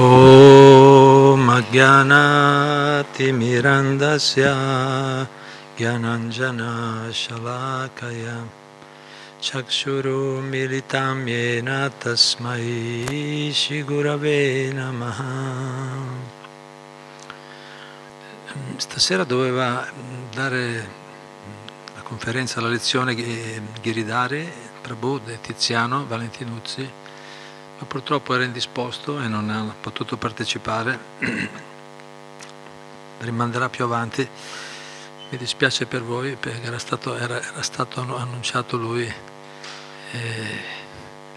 ॐ अज्ञानातिमिरन्दस्य ज्ञानञ्जनशलाकया चक्षुरुमिलितां येन तस्मै श्रीगुरवे नमः Stasera doveva dare la conferenza, la lezione Ghiridari, Prabhu, Tiziano, Valentinuzzi, ma purtroppo era indisposto e non ha potuto partecipare. Rimanderà più avanti. Mi dispiace per voi perché era stato, era, era stato annunciato lui e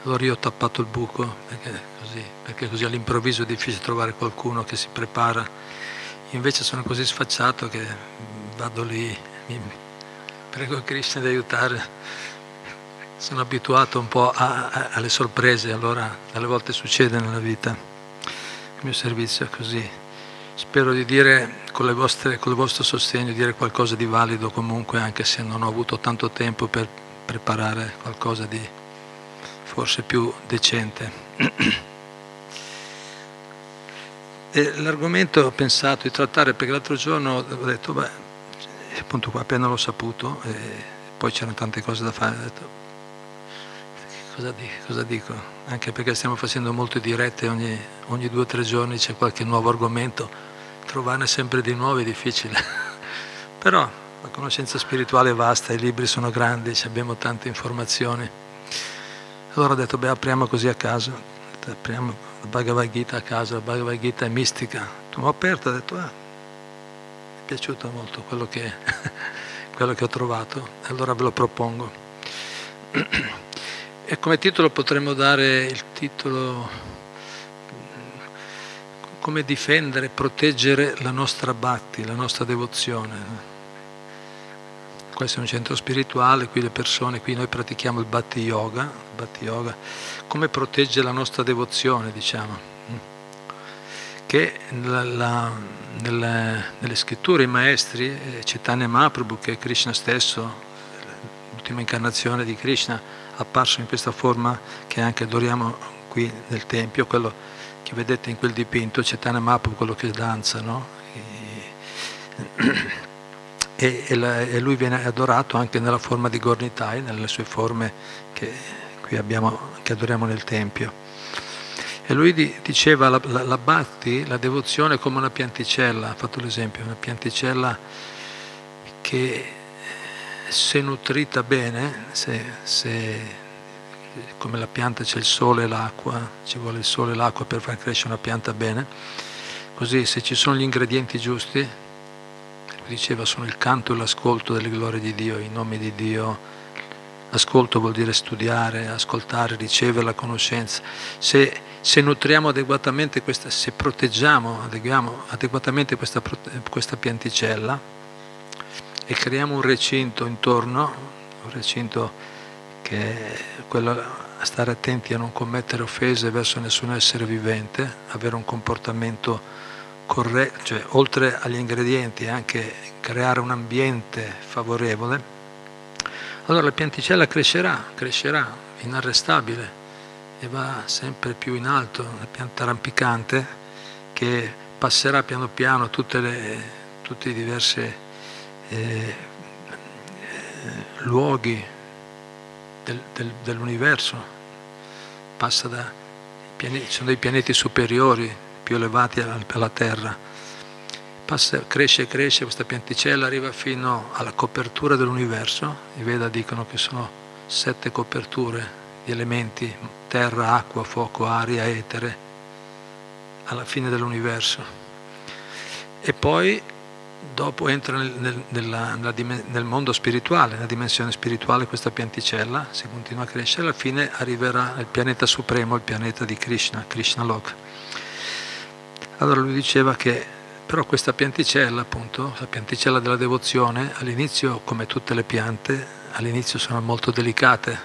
allora io ho tappato il buco perché così, perché così all'improvviso è difficile trovare qualcuno che si prepara. Invece sono così sfacciato che vado lì, mi prego Krishna di aiutare sono abituato un po' a, a, alle sorprese, allora alle volte succede nella vita. Il mio servizio è così. Spero di dire con, vostre, con il vostro sostegno, dire qualcosa di valido comunque, anche se non ho avuto tanto tempo per preparare qualcosa di forse più decente. E l'argomento ho pensato di trattare perché l'altro giorno ho detto, beh, appunto qua appena l'ho saputo, e poi c'erano tante cose da fare, ho detto, cosa dico, cosa dico? Anche perché stiamo facendo molte dirette, ogni, ogni due o tre giorni c'è qualche nuovo argomento, trovarne sempre di nuovi è difficile. Però la conoscenza spirituale è vasta, i libri sono grandi, abbiamo tante informazioni. Allora ho detto, beh, apriamo così a caso, apriamo la Bhagavad Gita a caso, la Bhagavad Gita è mistica. L'ho aperto e ho detto, ah, mi è piaciuto molto quello che, quello che ho trovato, allora ve lo propongo. E come titolo potremmo dare il titolo come difendere, proteggere la nostra bhakti, la nostra devozione. Questo è un centro spirituale, qui le persone, qui noi pratichiamo il bhakti yoga, bhakti yoga come proteggere la nostra devozione, diciamo. Che la, la, nelle, nelle, scritture i maestri, eh, Chaitanya Mahaprabhu, che è Krishna stesso, l'ultima incarnazione di Krishna, apparso in questa forma che anche adoriamo qui nel Tempio, quello che vedete in quel dipinto, Cetana Mapu, quello che danza, no? e, e, la, e, lui viene adorato anche nella forma di Gornitai, nelle sue forme che qui abbiamo, che adoriamo nel Tempio. E lui diceva la, la, la devozione come una pianticella, ha fatto l'esempio, una pianticella che se nutrita bene, se, se, come la pianta c'è il sole e l'acqua, ci vuole il sole e l'acqua per far crescere una pianta bene, così se ci sono gli ingredienti giusti, diceva sono il canto e l'ascolto delle glorie di Dio, i nomi di Dio, ascolto vuol dire studiare, ascoltare, ricevere la conoscenza, se, se nutriamo adeguatamente questa, se proteggiamo adeguatamente questa, questa pianticella, e creiamo un recinto intorno, un recinto che è quello a stare attenti a non commettere offese verso nessun essere vivente, avere un comportamento corretto, cioè oltre agli ingredienti anche creare un ambiente favorevole, allora la pianticella crescerà, crescerà inarrestabile e va sempre più in alto, una pianta rampicante che passerà piano piano le, tutte le diverse eh, luoghi del, del, dell'universo, passa da, pianeti, sono dei pianeti superiori, più elevati alla Terra, passa, cresce e cresce, questa pianticella arriva fino alla copertura dell'universo, i Veda dicono che sono sette coperture di elementi, terra, acqua, fuoco, aria, etere, alla fine dell'universo. E poi dopo entra nel, nel, nella, nella, nel, mondo spirituale, nella dimensione spirituale questa pianticella, si continua a crescere, alla fine arriverà nel pianeta supremo, il pianeta di Krishna, Krishna Lok. Allora lui diceva che però questa pianticella, appunto, la pianticella della devozione, all'inizio, come tutte le piante, all'inizio sono molto delicate,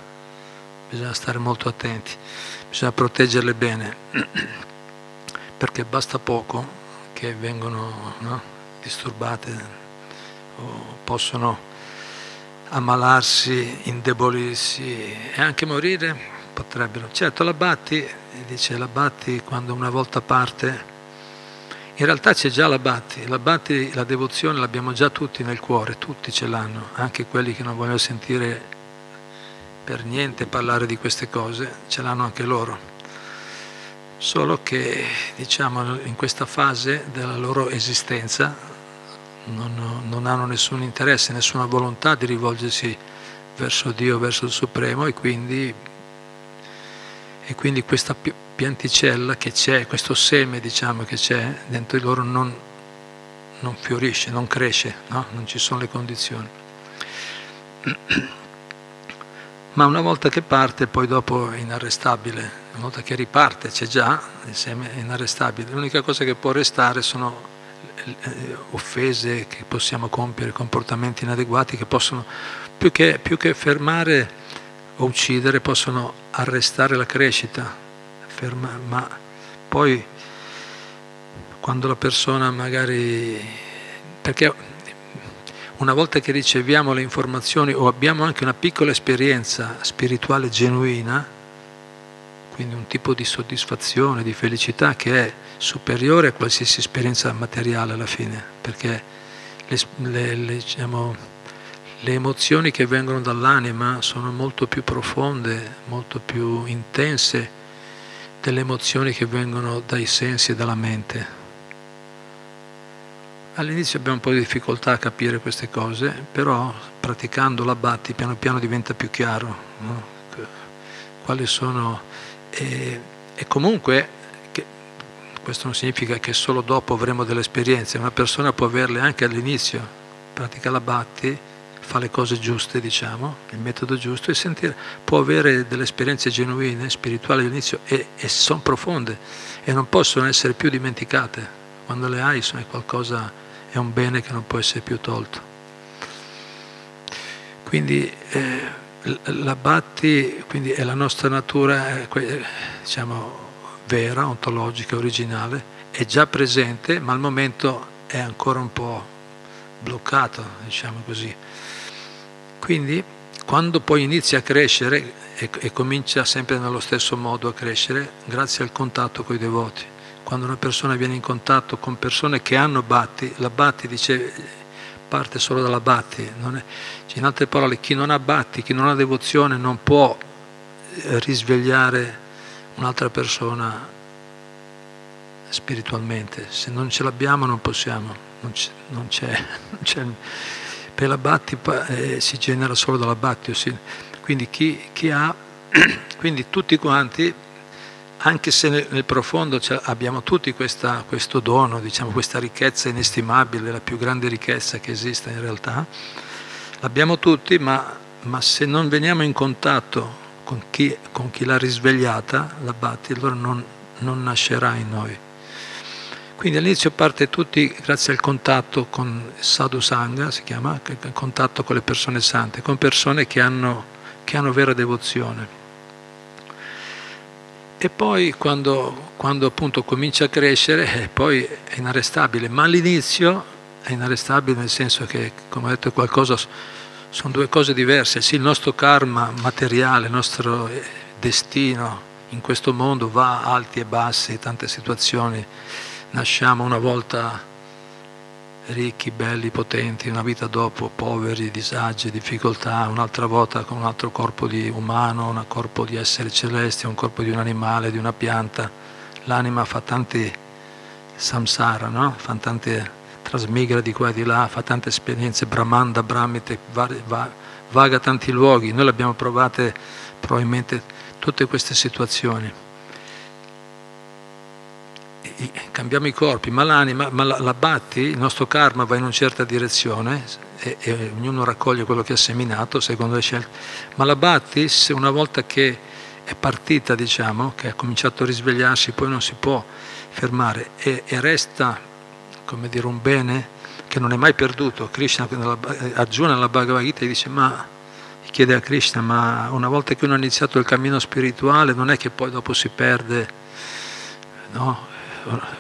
bisogna stare molto attenti, bisogna proteggerle bene, perché basta poco che vengono... No? Disturbate o possono ammalarsi, indebolirsi e anche morire potrebbero. Certo, la Batti, dice la Batti quando una volta parte, in realtà c'è già la Batti, la Batti, la devozione l'abbiamo già tutti nel cuore, tutti ce l'hanno, anche quelli che non vogliono sentire per niente parlare di queste cose, ce l'hanno anche loro. Solo che, diciamo, in questa fase della loro esistenza non, non hanno nessun interesse, nessuna volontà di rivolgersi verso Dio, verso il Supremo e quindi, e quindi questa pianticella che c'è, questo seme diciamo che c'è dentro di loro non, non fiorisce, non cresce, no? non ci sono le condizioni. Ma una volta che parte poi dopo è inarrestabile, una volta che riparte c'è già, il seme è inarrestabile. L'unica cosa che può restare sono offese che possiamo compiere, comportamenti inadeguati che possono più che, più che fermare o uccidere possono arrestare la crescita, ferma, ma poi quando la persona magari... perché una volta che riceviamo le informazioni o abbiamo anche una piccola esperienza spirituale genuina, quindi un tipo di soddisfazione, di felicità che è superiore a qualsiasi esperienza materiale alla fine, perché le, le, le diciamo, le emozioni che vengono dall'anima sono molto più profonde, molto più intense delle emozioni che vengono dai sensi e dalla mente. All'inizio abbiamo un po' di difficoltà a capire queste cose, però praticando la batti piano piano diventa più chiaro no? quali sono. E, e comunque che, questo non significa che solo dopo avremo delle esperienze, una persona può averle anche all'inizio, pratica la batti fa le cose giuste, diciamo, il metodo giusto, e sentire, può avere delle esperienze genuine, spirituali all'inizio, e, e sono profonde e non possono essere più dimenticate. Quando le hai sono qualcosa, è un bene che non può essere più tolto. Quindi eh, la batti quindi è la nostra natura, diciamo, vera, ontologica, originale, è già presente, ma al momento è ancora un po' bloccato, diciamo così. Quindi quando poi inizia a crescere e, e, comincia sempre nello stesso modo a crescere, grazie al contatto con i devoti. Quando una persona viene in contatto con persone che hanno batti, la batti dice parte solo dalla batti. È, in altre parole, chi non ha batti, chi non ha devozione non può eh, risvegliare un'altra persona spiritualmente. Se non ce l'abbiamo non possiamo, non c'è, non c'è, non c'è per la batti eh, si genera solo dalla batti, quindi chi, chi, ha, quindi tutti quanti, anche se nel, nel profondo abbiamo tutti questa, questo dono, diciamo, questa ricchezza inestimabile, la più grande ricchezza che esista in realtà, l'abbiamo tutti, ma, ma se non veniamo in contatto con chi, con chi l'ha risvegliata, la batti, allora non, non nascerà in noi. Quindi all'inizio parte tutti grazie al contatto con Sadhu Sangha, si chiama, contatto con le persone sante, con persone che hanno, che hanno vera devozione. E poi quando, quando, appunto comincia a crescere, eh, poi è inarrestabile, ma all'inizio è inarrestabile nel senso che, come ho detto, qualcosa, sono due cose diverse. Sì, il nostro karma materiale, il nostro eh, destino in questo mondo va alti e bassi, tante situazioni nasciamo una volta ricchi, belli, potenti, una vita dopo poveri, disagi, difficoltà, un'altra volta con un altro corpo di umano, un corpo di essere celesti, un corpo di un animale, di una pianta. L'anima fa tanti samsara, no? fa tante trasmigra di qua e di là, fa tante esperienze, brahmanda, brahmite, vaga tanti luoghi. Noi le abbiamo provate probabilmente tutte queste situazioni cambiamo i corpi, ma l'anima, ma la, la, batti, il nostro karma va in una certa direzione e, e, ognuno raccoglie quello che ha seminato secondo le scelte, ma la batti se una volta che è partita, diciamo, che ha cominciato a risvegliarsi, poi non si può fermare e, e resta, come dire, un bene che non è mai perduto. Krishna, nella, Arjuna nella Bhagavad Gita dice, ma chiede a Krishna, ma una volta che uno ha iniziato il cammino spirituale non è che poi dopo si perde, no?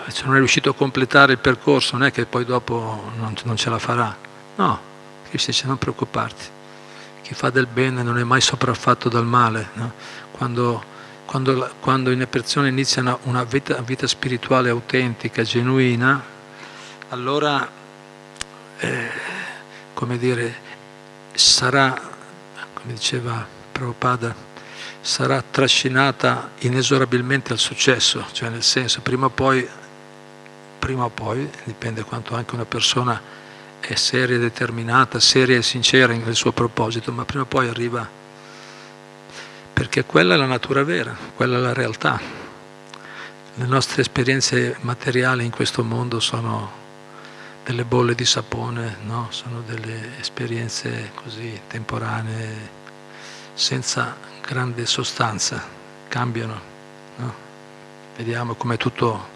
Se non è riuscito a completare il percorso non è che poi dopo non, non ce la farà. No, Cristo dice non preoccuparti, chi fa del bene non è mai sopraffatto dal male. No? Quando, quando, quando una persona inizia una, una vita, vita, spirituale autentica, genuina, allora, eh, come dire, sarà, come diceva Prabhupada, sarà trascinata inesorabilmente al successo, cioè nel senso prima o poi, prima o poi dipende quanto anche una persona è seria e determinata, seria e sincera nel suo proposito, ma prima o poi arriva, perché quella è la natura vera, quella è la realtà. Le nostre esperienze materiali in questo mondo sono delle bolle di sapone, no? sono delle esperienze così temporanee, senza grande sostanza, cambiano. No? Vediamo com'è tutto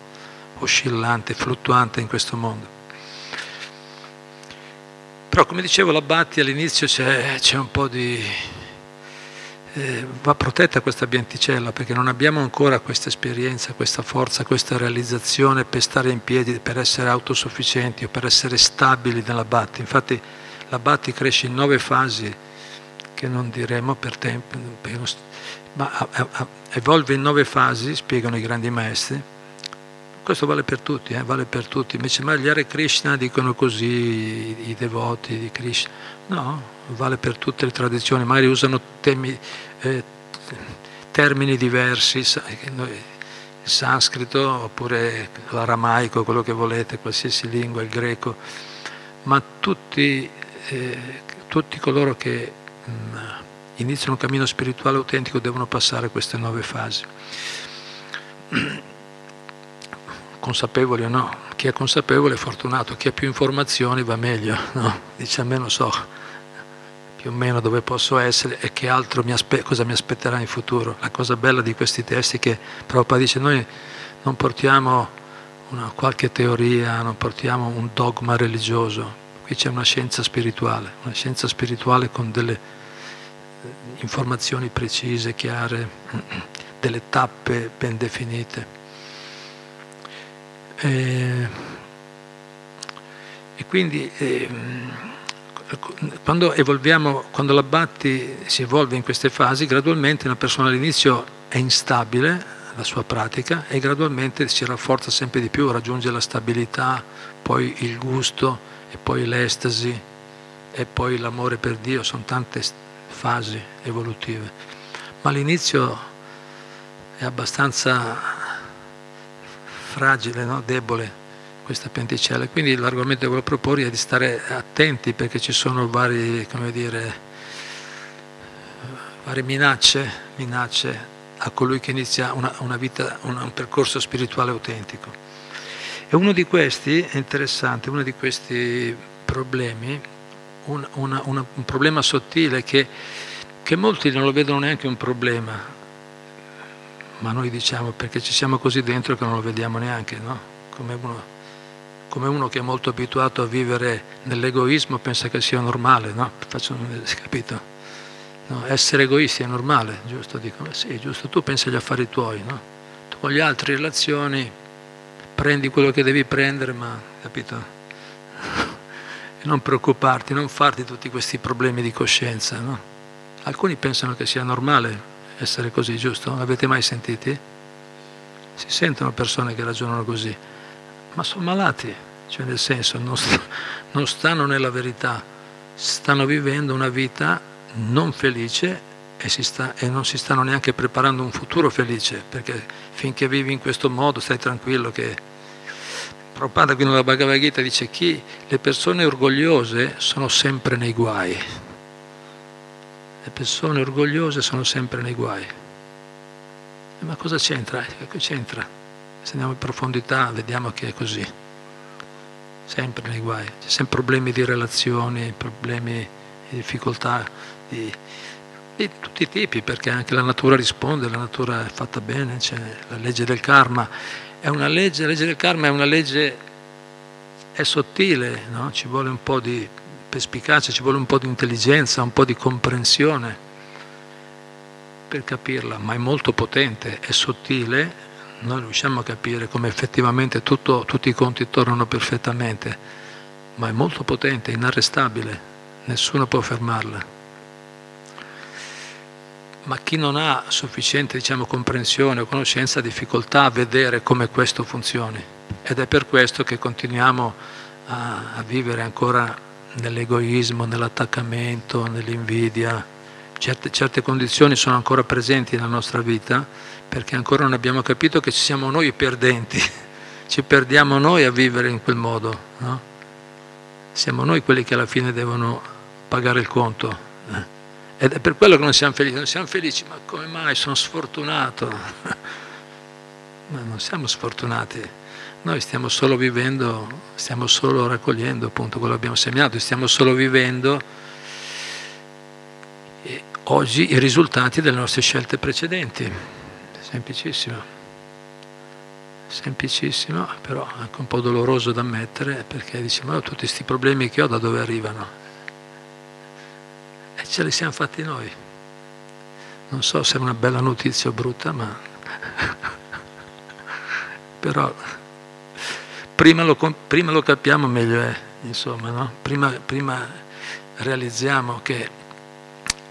oscillante, fluttuante in questo mondo. Però come dicevo l'Abbatti all'inizio c'è, c'è un po' di... Eh, va protetta questa bianticella perché non abbiamo ancora questa esperienza, questa forza, questa realizzazione per stare in piedi, per essere autosufficienti o per essere stabili nell'Abbatti. Infatti l'Abbatti cresce in nove fasi che non diremo per tempo, ma evolve in nove fasi, spiegano i grandi maestri. Questo vale per tutti, eh, vale per tutti. Invece ma gli Hare Krishna dicono così i, i, devoti di Krishna. No, vale per tutte le tradizioni, magari usano temi, eh, termini diversi, il sanscrito oppure l'aramaico, quello che volete, qualsiasi lingua, il greco, ma tutti, eh, tutti coloro che iniziano un cammino spirituale autentico devono passare queste nove fasi. Consapevoli o no? Chi è consapevole è fortunato, chi ha più informazioni va meglio, no? Dice almeno so più o meno dove posso essere e che altro mi aspe- cosa mi aspetterà in futuro. La cosa bella di questi testi è che Prabhupada dice noi non portiamo una qualche teoria, non portiamo un dogma religioso, qui c'è una scienza spirituale, una scienza spirituale con delle informazioni precise, chiare, delle tappe ben definite. E, e quindi eh, quando evolviamo, quando l'abbatti si evolve in queste fasi, gradualmente una persona all'inizio è instabile, la sua pratica, e gradualmente si rafforza sempre di più, raggiunge la stabilità, poi il gusto e poi l'estasi e poi l'amore per Dio, sono tante fasi evolutive, ma l'inizio è abbastanza fragile, no? debole questa penticella. Quindi l'argomento che voglio proporre è di stare attenti perché ci sono vari, dire, varie minacce, minacce, a colui che inizia una, una vita, un, un percorso spirituale autentico. E uno di questi, è interessante, uno di questi problemi un, una, una, un problema sottile che, che molti non lo vedono neanche un problema, ma noi diciamo perché ci siamo così dentro che non lo vediamo neanche, no? come, uno, come uno, che è molto abituato a vivere nell'egoismo pensa che sia normale, no? Faccio, capito? No? Essere egoisti è normale, giusto? Dico, sì, giusto, tu pensi agli affari tuoi, no? Tu con gli altri relazioni prendi quello che devi prendere, ma, capito? Non preoccuparti, non farti tutti questi problemi di coscienza. No? Alcuni pensano che sia normale essere così, giusto? L'avete mai sentiti? Si sentono persone che ragionano così, ma sono malati, cioè nel senso non, st- non stanno nella verità, stanno vivendo una vita non felice e, sta, e, non si stanno neanche preparando un futuro felice, perché finché vivi in questo modo stai tranquillo che Prabhupada qui nella Bhagavad Gita dice che le persone orgogliose sono sempre nei guai. Le persone orgogliose sono sempre nei guai. Eh, ma cosa c'entra? Eh, c'entra? Se andiamo in profondità vediamo che è così. Sempre nei guai. C'è sempre problemi di relazioni, problemi di difficoltà di, di tutti i tipi, perché anche la natura risponde, la natura è fatta bene, c'è la legge del karma è una legge, la legge del karma è una legge, è sottile, no? ci vuole un po' di perspicacia, ci vuole un po' di intelligenza, un po' di comprensione per capirla, ma è molto potente, è sottile, noi riusciamo a capire come effettivamente tutto, tutti i conti tornano perfettamente, ma è molto potente, inarrestabile, nessuno può fermarla. Ma chi non ha sufficiente diciamo, comprensione o conoscenza ha difficoltà a vedere come questo funzioni. Ed è per questo che continuiamo a, a vivere ancora nell'egoismo, nell'attaccamento, nell'invidia. Certe, certe condizioni sono ancora presenti nella nostra vita perché ancora non abbiamo capito che ci siamo noi perdenti, ci perdiamo noi a vivere in quel modo. No? Siamo noi quelli che alla fine devono pagare il conto. Ed è per quello che non siamo felici. Non siamo felici, ma come mai sono sfortunato? ma non siamo sfortunati. Noi stiamo solo vivendo, stiamo solo raccogliendo appunto quello che abbiamo seminato, stiamo solo vivendo oggi i risultati delle nostre scelte precedenti. Semplicissimo. Semplicissimo, però anche un po' doloroso da ammettere perché diciamo, tutti questi problemi che ho da dove arrivano? Ce li siamo fatti noi. Non so se è una bella notizia o brutta, ma però prima lo, prima lo, capiamo meglio è, insomma, no? prima, prima realizziamo che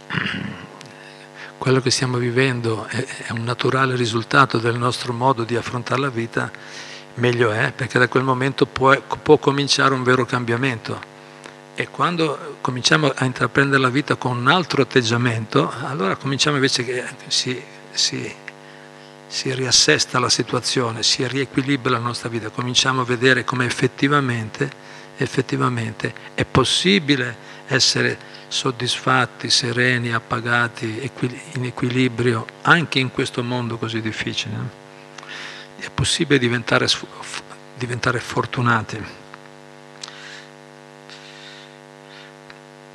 quello che stiamo vivendo è, è, un naturale risultato del nostro modo di affrontare la vita, meglio è, perché da quel momento può, può cominciare un vero cambiamento e quando cominciamo a intraprendere la vita con un altro atteggiamento, allora cominciamo invece che si, si, si riassesta la situazione, si riequilibra la nostra vita, cominciamo a vedere come effettivamente, effettivamente è possibile essere soddisfatti, sereni, appagati, in equilibrio anche in questo mondo così difficile. È possibile diventare, diventare fortunati.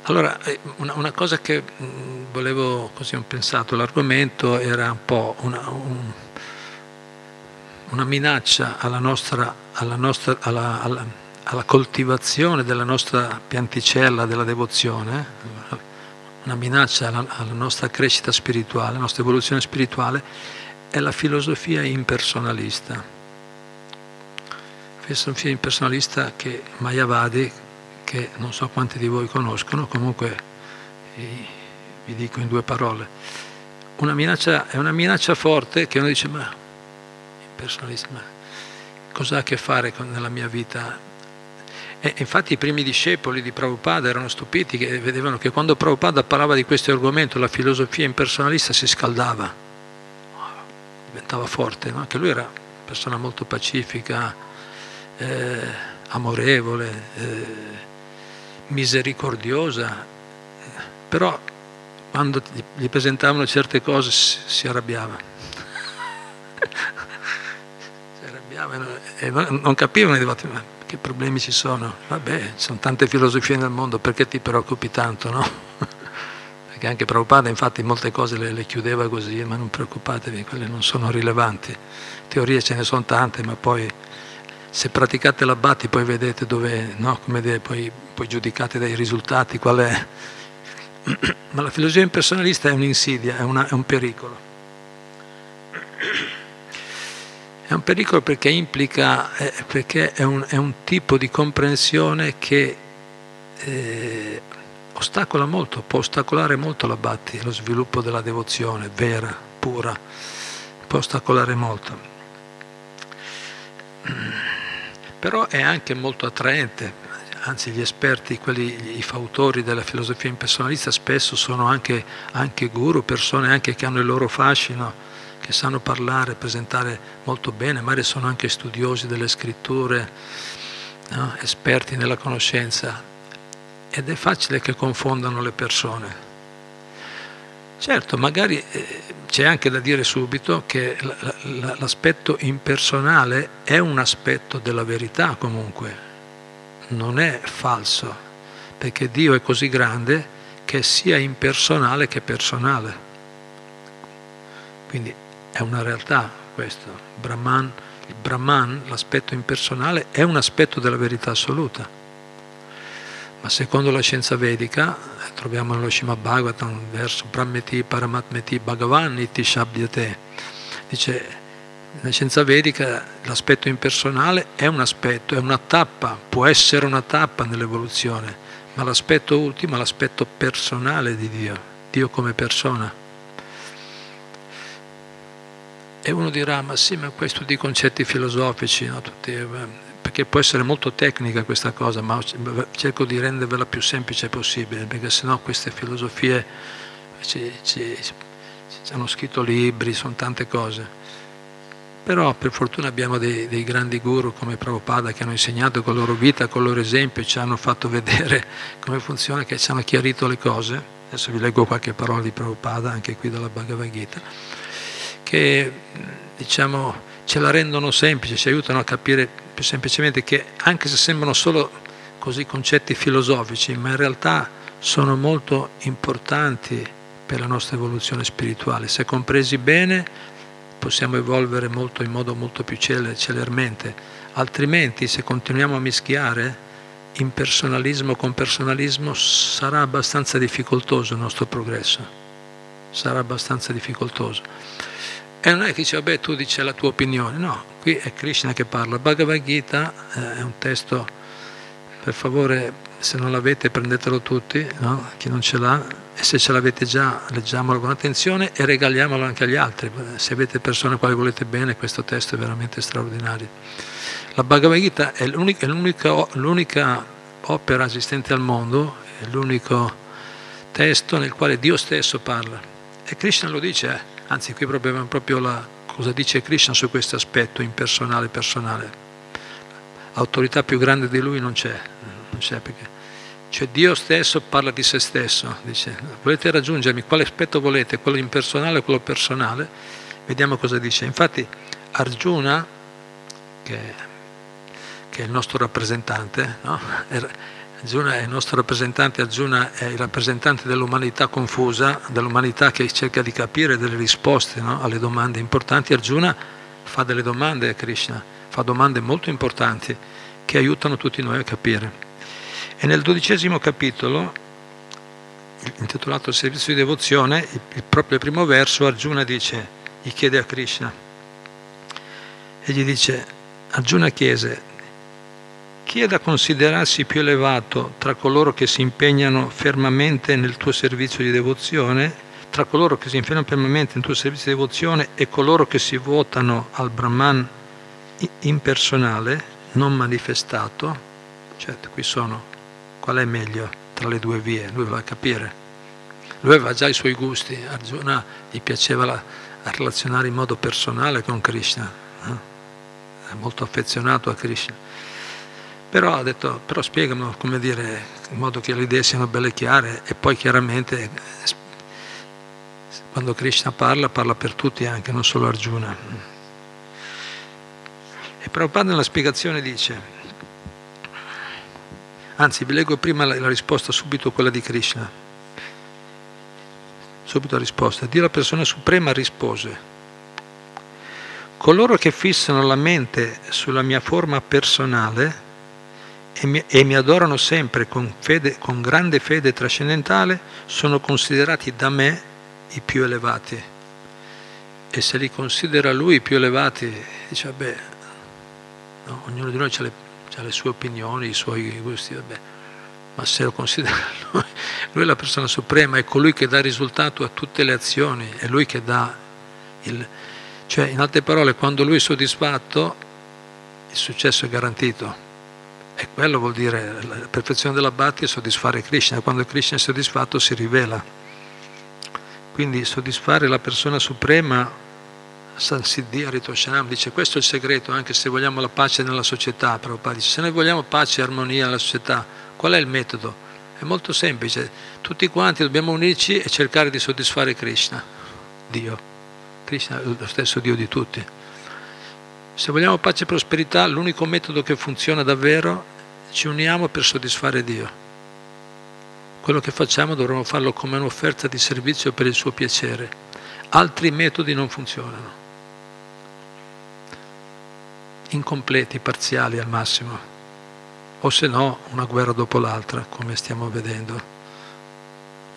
Allora, eh, una, una, cosa che mm, volevo, così ho pensato, l'argomento era un po' una, un, una minaccia alla, nostra, alla, nostra, alla, alla, alla, coltivazione della nostra pianticella della devozione, una minaccia alla, alla nostra crescita spirituale, alla nostra evoluzione spirituale, è la filosofia impersonalista. Filosofia impersonalista che Mayavadi, che non so quanti di voi conoscono, comunque vi dico in due parole. Una minaccia, è una minaccia forte che uno dice ma, ma cosa ha a che fare con, nella mia vita? E infatti i primi discepoli di Prabhupada erano stupiti che vedevano che quando Prabhupada parlava di questo argomento la filosofia impersonalista si scaldava, diventava forte, no? anche lui era una persona molto pacifica, eh, amorevole. Eh, misericordiosa, però quando gli presentavano certe cose si arrabbiava. si arrabbiavano e non capivano ma che problemi ci sono. Vabbè, ci sono tante filosofie nel mondo, perché ti preoccupi tanto, no? Perché anche Prabhupada infatti molte cose le, le chiudeva così, ma non preoccupatevi, quelle non sono rilevanti. Teorie ce ne sono tante, ma poi se praticate la Bhatti poi vedete dove, no? Come dire, poi, poi giudicate dai risultati qual è. Ma la filosofia impersonalista è un'insidia, è, una, è un pericolo. È un pericolo perché implica, eh, perché è un, è un, tipo di comprensione che eh, ostacola molto, può ostacolare molto la Bhatti, lo sviluppo della devozione vera, pura, può ostacolare molto però è anche molto attraente, anzi gli esperti, quelli, i fautori della filosofia impersonalista spesso sono anche, anche guru, persone anche che hanno il loro fascino, che sanno parlare, presentare molto bene, magari sono anche studiosi delle scritture, no? esperti nella conoscenza ed è facile che confondano le persone. Certo, magari eh, c'è anche da dire subito che l'aspetto impersonale è un aspetto della verità comunque, non è falso, perché Dio è così grande che sia impersonale che personale. Quindi è una realtà questo. Brahman, il Brahman, l'aspetto impersonale, è un aspetto della verità assoluta. Ma secondo la scienza vedica, eh, troviamo nello Shima Bhagavatam verso Brahmeti Paramatmeti Bhagavan Iti Shabdyate, dice nella scienza vedica l'aspetto impersonale è un aspetto, è una tappa, può essere una tappa nell'evoluzione, ma l'aspetto ultimo è l'aspetto personale di Dio, Dio come persona. E uno dirà, ma sì, ma questo studi concetti filosofici, no? Tutti, eh, perché può essere molto tecnica questa cosa, ma cerco di rendervela più semplice possibile, perché sennò queste filosofie ci, ci, ci hanno scritto libri, sono tante cose. Però per fortuna abbiamo dei, dei, grandi guru come Prabhupada che hanno insegnato con la loro vita, con il loro esempio, ci hanno fatto vedere come funziona, che ci hanno chiarito le cose. Adesso vi leggo qualche parola di Prabhupada, anche qui dalla Bhagavad Gita, che diciamo, ce la rendono semplice, ci aiutano a capire più semplicemente che anche se sembrano solo così concetti filosofici, ma in realtà sono molto importanti per la nostra evoluzione spirituale. Se compresi bene possiamo evolvere molto, in modo molto più celermente, altrimenti se continuiamo a mischiare impersonalismo con personalismo sarà abbastanza difficoltoso il nostro progresso, sarà abbastanza difficoltoso. E non è che dice, vabbè, tu dici la tua opinione, no, qui è Krishna che parla. Bhagavad Gita eh, è un testo, per favore, se non l'avete prendetelo tutti, no? chi non ce l'ha, e se ce l'avete già leggiamolo con attenzione e regaliamolo anche agli altri. Se avete persone a quali volete bene, questo testo è veramente straordinario. La Bhagavad Gita è l'unica, è l'unica, l'unica opera esistente al mondo, è l'unico testo nel quale Dio stesso parla. E Krishna lo dice, eh? Anzi qui proprio, proprio la, cosa dice Krishna su questo aspetto impersonale, personale. L'autorità più grande di lui non c'è, non c'è perché cioè Dio stesso parla di se stesso, dice, volete raggiungermi, quale aspetto volete, quello impersonale o quello personale? Vediamo cosa dice. Infatti Arjuna, che, che è il nostro rappresentante, no? Arjuna è il nostro rappresentante, Arjuna è il rappresentante dell'umanità confusa, dell'umanità che cerca di capire delle risposte no? alle domande importanti. Arjuna fa delle domande a Krishna, fa domande molto importanti che aiutano tutti noi a capire. E nel dodicesimo capitolo, intitolato servizio di devozione, il proprio primo verso, Arjuna dice, gli chiede a Krishna, e gli dice, Arjuna chiese, chi è da considerarsi più elevato tra coloro che si impegnano fermamente nel tuo servizio di devozione, tra coloro che si impegnano fermamente nel tuo servizio di devozione e coloro che si votano al Brahman impersonale, non manifestato? Certo, qui sono qual è meglio tra le due vie, lui voleva capire. Lui aveva già i suoi gusti, Arjuna gli piaceva la, relazionare in modo personale con Krishna, eh? è molto affezionato a Krishna. Però ha detto, però spiegamelo, come dire, in modo che le idee siano belle chiare e poi chiaramente quando Krishna parla, parla per tutti anche, non solo Arjuna. E Prabhupada nella spiegazione dice, Anzi, vi leggo prima la, la risposta, subito quella di Krishna. Subito la risposta. Dio la persona suprema rispose, coloro che fissano la mente sulla mia forma personale e mi, e mi adorano sempre con, fede, con grande fede trascendentale sono considerati da me i più elevati. E se li considera lui i più elevati, dice, vabbè, no, ognuno di noi ha le le sue opinioni, i suoi gusti, vabbè. ma se lo considera lui, lui è la persona suprema, è colui che dà risultato a tutte le azioni, è lui che dà il... Cioè, in altre parole, quando lui è soddisfatto, il successo è garantito. E quello vuol dire la perfezione della bhakti è soddisfare Krishna, quando Krishna è soddisfatto si rivela. Quindi soddisfare la persona suprema Sansiddhi Aritoshanam dice questo è il segreto anche se vogliamo la pace nella società Prabhupada dice se noi vogliamo pace e armonia nella società qual è il metodo? è molto semplice tutti quanti dobbiamo unirci e cercare di soddisfare Krishna Dio Krishna è lo stesso Dio di tutti se vogliamo pace e prosperità l'unico metodo che funziona davvero ci uniamo per soddisfare Dio. Quello che facciamo dovremmo farlo come un'offerta di servizio per il suo piacere. Altri metodi non funzionano. Incompleti, parziali al massimo, o se no una guerra dopo l'altra, come stiamo vedendo,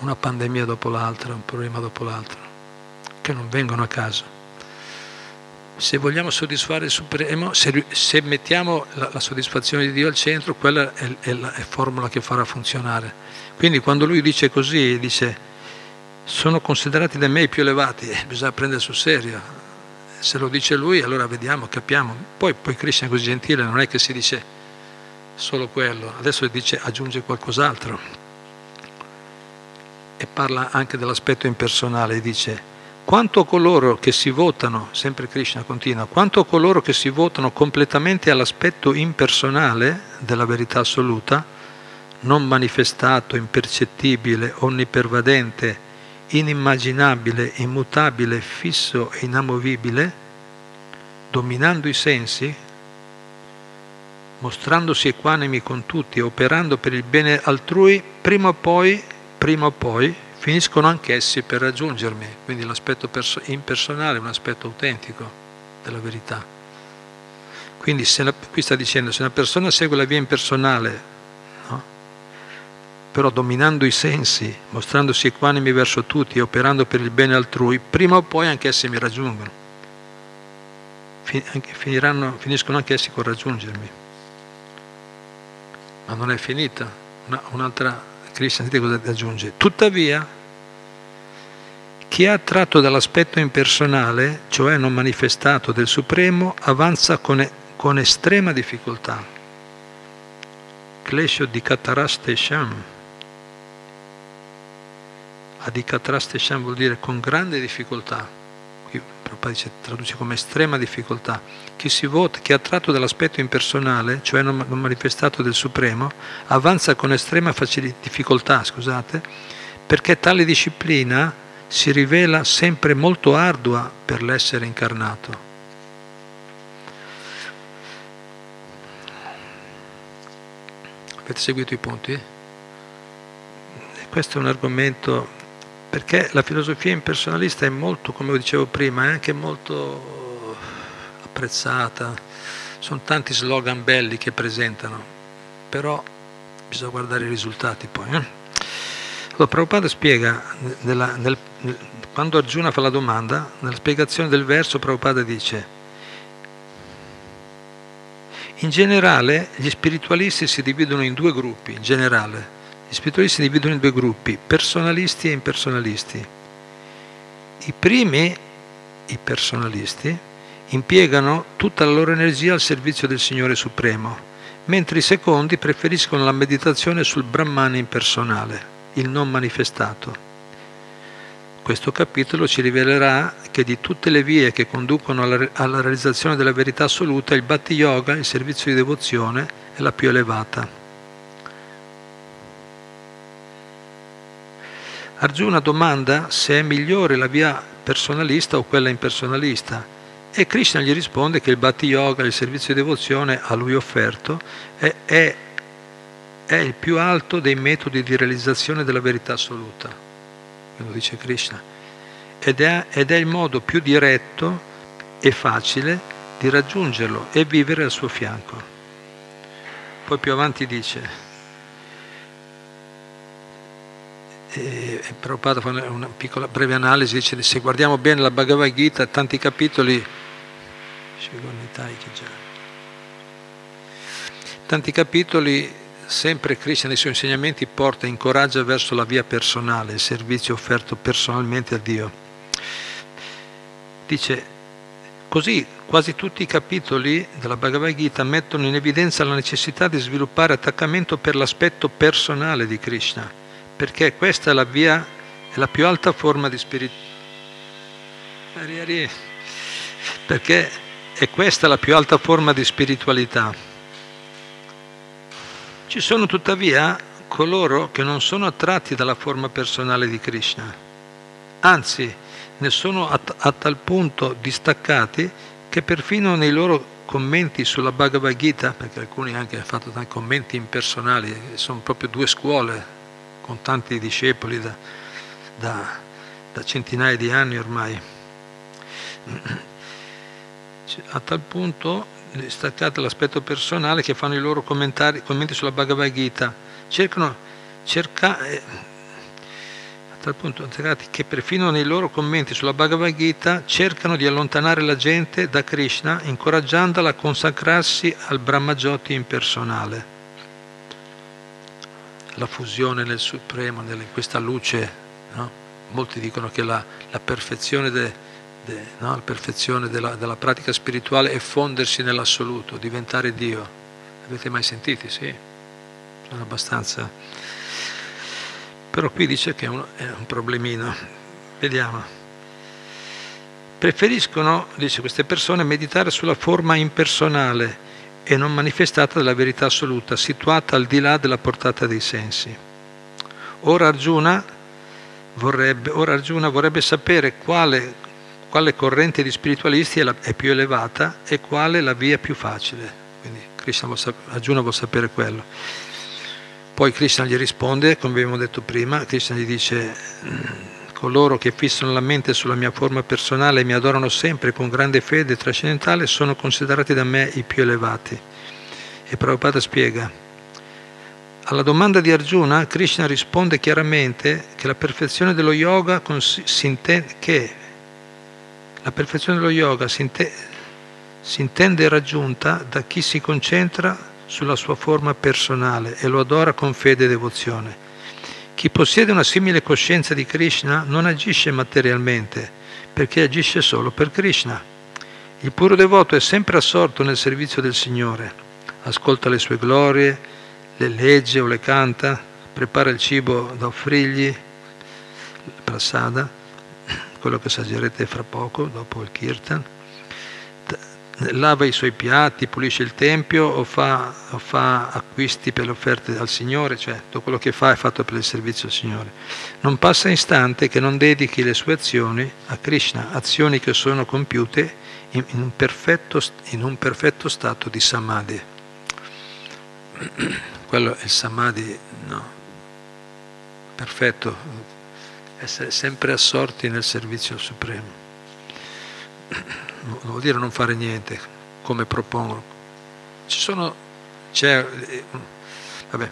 una pandemia dopo l'altra, un problema dopo l'altro, che non vengono a caso. Se vogliamo soddisfare il Supremo, se, se mettiamo la, la, soddisfazione di Dio al centro, quella è, è la è formula che farà funzionare. Quindi quando lui dice così, dice sono considerati da me i più elevati, bisogna prendere sul serio, se lo dice lui allora vediamo, capiamo. Poi, poi Krishna è così gentile, non è che si dice solo quello, adesso dice aggiunge qualcos'altro e parla anche dell'aspetto impersonale, dice quanto coloro che si votano, sempre Krishna continua, quanto coloro che si votano completamente all'aspetto impersonale della verità assoluta, non manifestato, impercettibile, onnipervadente, inimmaginabile, immutabile, fisso e inamovibile, dominando i sensi, mostrandosi equanimi con tutti, operando per il bene altrui, prima o poi, prima o poi finiscono anch'essi per raggiungermi. Quindi l'aspetto perso- impersonale è un aspetto autentico della verità. Quindi la, qui sta dicendo, se una persona segue la via impersonale, no? però dominando i sensi, mostrandosi equanimi verso tutti operando per il bene altrui, prima o poi anch'essi mi raggiungono. Finiranno, finiscono anch'essi con raggiungermi. Ma non è finita. Una, un'altra Krishna, sentite cosa aggiunge. Tuttavia, chi è attratto dall'aspetto impersonale, cioè non manifestato del Supremo, avanza con, con estrema difficoltà. Klesho di Katarastesham. Adikatrastesham vuol dire con grande difficoltà. Qui Prabhupada dice, traduce come estrema difficoltà. Chi si vota, chi è attratto dall'aspetto impersonale, cioè non, non manifestato del Supremo, avanza con estrema difficoltà, scusate, perché tale disciplina si rivela sempre molto ardua per l'essere incarnato. Avete seguito i punti? Questo è un argomento perché la filosofia impersonalista è molto, come dicevo prima, è anche molto apprezzata, sono tanti slogan belli che presentano, però bisogna guardare i risultati poi. Eh? Allora, Prabhupada spiega, nella, nel, quando Arjuna fa la domanda, nella spiegazione del verso Prabhupada dice, in generale gli spiritualisti si dividono in due gruppi, in generale, gli spiritualisti si dividono in due gruppi, personalisti e impersonalisti. I primi, i personalisti, impiegano tutta la loro energia al servizio del Signore Supremo, mentre i secondi preferiscono la meditazione sul Brahman impersonale il non manifestato. Questo capitolo ci rivelerà che di tutte le vie che conducono alla, alla realizzazione della verità assoluta, il Bhatti Yoga, il servizio di devozione, è la più elevata. Arjuna domanda se è migliore la via personalista o quella impersonalista e Krishna gli risponde che il Bhatti Yoga, il servizio di devozione a lui offerto, è, è è il più alto dei metodi di realizzazione della verità assoluta, lo dice Krishna, ed è, ed è il modo più diretto e facile di raggiungerlo e vivere al suo fianco. Poi più avanti dice, e Prabhupada fa una piccola breve analisi, dice se guardiamo bene la Bhagavad Gita, tanti capitoli, tanti capitoli sempre Krishna nei suoi insegnamenti porta e incoraggia verso la via personale, il servizio offerto personalmente a Dio. Dice, così quasi tutti i capitoli della Bhagavad Gita mettono in evidenza la necessità di sviluppare attaccamento per l'aspetto personale di Krishna, perché questa è la via, è la più alta forma di spiritualità. Perché è questa la più alta forma di spiritualità ci sono tuttavia coloro che non sono attratti dalla forma personale di Krishna, anzi ne sono a, a tal punto distaccati che perfino nei loro commenti sulla Bhagavad Gita, perché alcuni anche hanno fatto tanti commenti impersonali, sono proprio due scuole con tanti discepoli da, da, da centinaia di anni ormai. A tal punto staccate l'aspetto personale che fanno i loro commenti sulla Bhagavad Gita. Cercano, cerca, eh, a tal punto che perfino nei loro commenti sulla Bhagavad Gita cercano di allontanare la gente da Krishna, incoraggiandola a consacrarsi al Brahmajoti impersonale. La fusione nel Supremo, in questa luce, no? molti dicono che la, la perfezione de, de, no? la perfezione della, della, pratica spirituale è fondersi nell'assoluto, diventare Dio. Avete mai sentiti? Sì, sono abbastanza. Però qui dice che è un, è un problemino. Vediamo. Preferiscono, dice queste persone, meditare sulla forma impersonale e non manifestata della verità assoluta, situata al di là della portata dei sensi. Ora Arjuna vorrebbe, ora Arjuna vorrebbe sapere quale, quale corrente di spiritualisti è, la, è, più elevata e quale la via più facile. Quindi Krishna vuol, Arjuna vuole sapere quello. Poi Krishna gli risponde, come abbiamo detto prima, Krishna gli dice coloro che fissano la mente sulla mia forma personale e mi adorano sempre con grande fede trascendentale sono considerati da me i più elevati. E Prabhupada spiega, alla domanda di Arjuna, Krishna risponde chiaramente che la perfezione dello yoga, intende, che la perfezione dello yoga si, intende, si intende raggiunta da chi si concentra sulla sua forma personale e lo adora con fede e devozione. Chi possiede una simile coscienza di Krishna non agisce materialmente, perché agisce solo per Krishna. Il puro devoto è sempre assorto nel servizio del Signore, ascolta le sue glorie, le legge o le canta, prepara il cibo da offrirgli, prasada, quello che assaggerete fra poco, dopo il kirtan, lava i suoi piatti, pulisce il tempio o fa, o fa, acquisti per le offerte al Signore, cioè tutto quello che fa è fatto per il servizio al Signore. Non passa istante che non dedichi le sue azioni a Krishna, azioni che sono compiute in, in, un, perfetto, in un, perfetto, stato di samadhi. Quello è il samadhi, no? Perfetto, essere sempre assorti nel servizio supremo vuol dire non fare niente, come propongono. Ci sono, c'è, vabbè,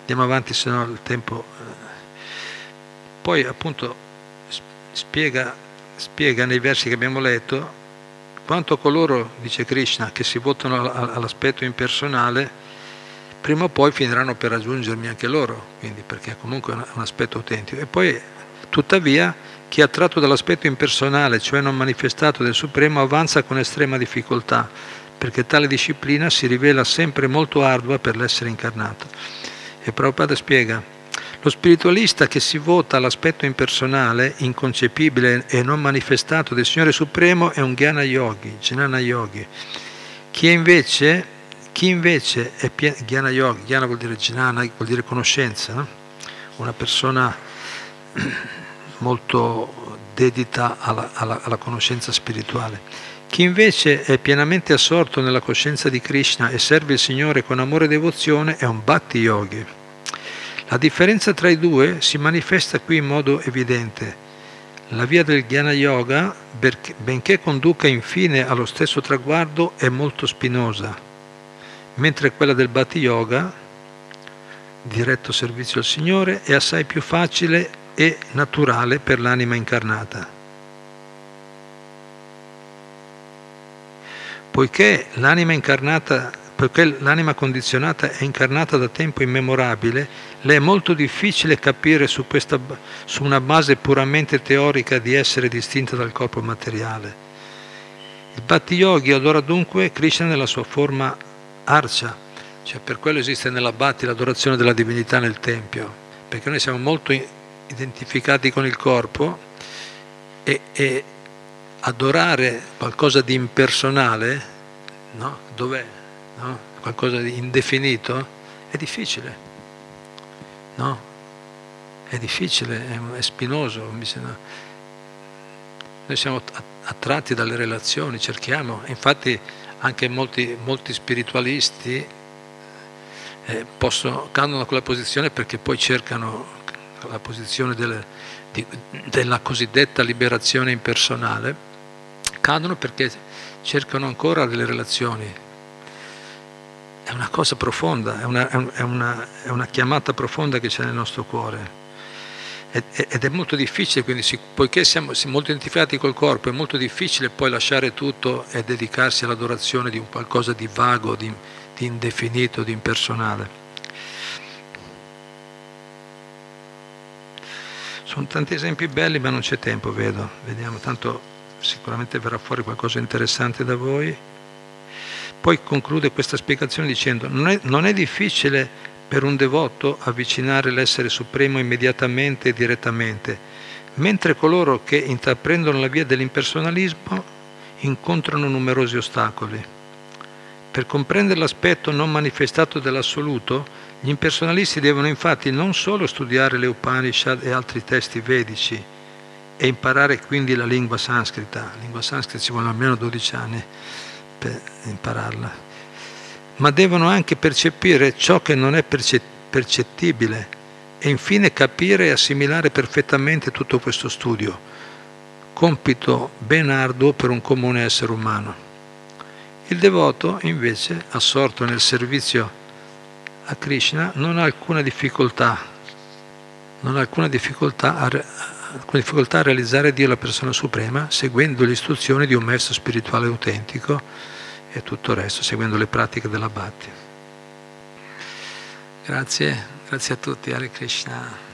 andiamo avanti, se no il tempo... Eh. Poi appunto spiega, spiega nei versi che abbiamo letto quanto coloro, dice Krishna, che si votano all'aspetto impersonale, prima o poi finiranno per raggiungermi anche loro, quindi perché comunque è un aspetto autentico. E poi, tuttavia, chi è attratto dall'aspetto impersonale, cioè non manifestato del Supremo, avanza con estrema difficoltà, perché tale disciplina si rivela sempre molto ardua per l'essere incarnato. E Prabhupada spiega, lo spiritualista che si vota all'aspetto impersonale, inconcepibile e non manifestato del Signore Supremo è un Jnana Yogi, Jnana Yogi. Chi invece, chi invece è Jnana Yogi, Jnana vuol dire Jnana, vuol dire conoscenza, no? una persona molto dedita alla, alla, alla conoscenza spirituale. Chi invece è pienamente assorto nella coscienza di Krishna e serve il Signore con amore e devozione è un Bhakti Yogi. La differenza tra i due si manifesta qui in modo evidente. La via del Jnana Yoga, benché conduca infine allo stesso traguardo, è molto spinosa, mentre quella del Bhakti Yoga, diretto servizio al Signore, è assai più facile e naturale per l'anima incarnata. Poiché l'anima incarnata, poiché l'anima condizionata è incarnata da tempo immemorabile, le è molto difficile capire su, questa, su una base puramente teorica di essere distinta dal corpo materiale. Il Bhatti Yogi adora dunque Krishna nella sua forma arcia, cioè per quello esiste nella Bhatti l'adorazione della divinità nel Tempio, perché noi siamo molto identificati con il corpo e, e adorare qualcosa di impersonale, no? dov'è? No? Qualcosa di indefinito, è difficile. No? È difficile, è, è spinoso. Noi siamo attratti dalle relazioni, cerchiamo, infatti anche molti, molti spiritualisti eh, possono, cadono da quella posizione perché poi cercano la posizione delle, di, della cosiddetta liberazione impersonale, cadono perché cercano ancora delle relazioni. È una cosa profonda, è una, è una, è una chiamata profonda che c'è nel nostro cuore. Ed è molto difficile, quindi poiché siamo molto identificati col corpo, è molto difficile poi lasciare tutto e dedicarsi all'adorazione di un qualcosa di vago, di, di indefinito, di impersonale. Sono tanti esempi belli, ma non c'è tempo, vedo. Vediamo, tanto sicuramente verrà fuori qualcosa di interessante da voi. Poi conclude questa spiegazione dicendo non è, non è difficile per un devoto avvicinare l'essere supremo immediatamente e direttamente, mentre coloro che intraprendono la via dell'impersonalismo incontrano numerosi ostacoli. Per comprendere l'aspetto non manifestato dell'assoluto, gli impersonalisti devono infatti non solo studiare le Upanishad e altri testi vedici e imparare quindi la lingua sanscrita, la lingua sanscrita ci vogliono almeno 12 anni per impararla, ma devono anche percepire ciò che non è percettibile e infine capire e assimilare perfettamente tutto questo studio compito ben arduo per un comune essere umano. Il devoto, invece, assorto nel servizio a Krishna, non ha alcuna difficoltà, non ha alcuna difficoltà a, alcuna difficoltà a realizzare Dio la persona suprema, seguendo le istruzioni di un maestro spirituale autentico e tutto il resto, seguendo le pratiche dell'abbatti. Grazie, grazie a tutti, Hare Krishna.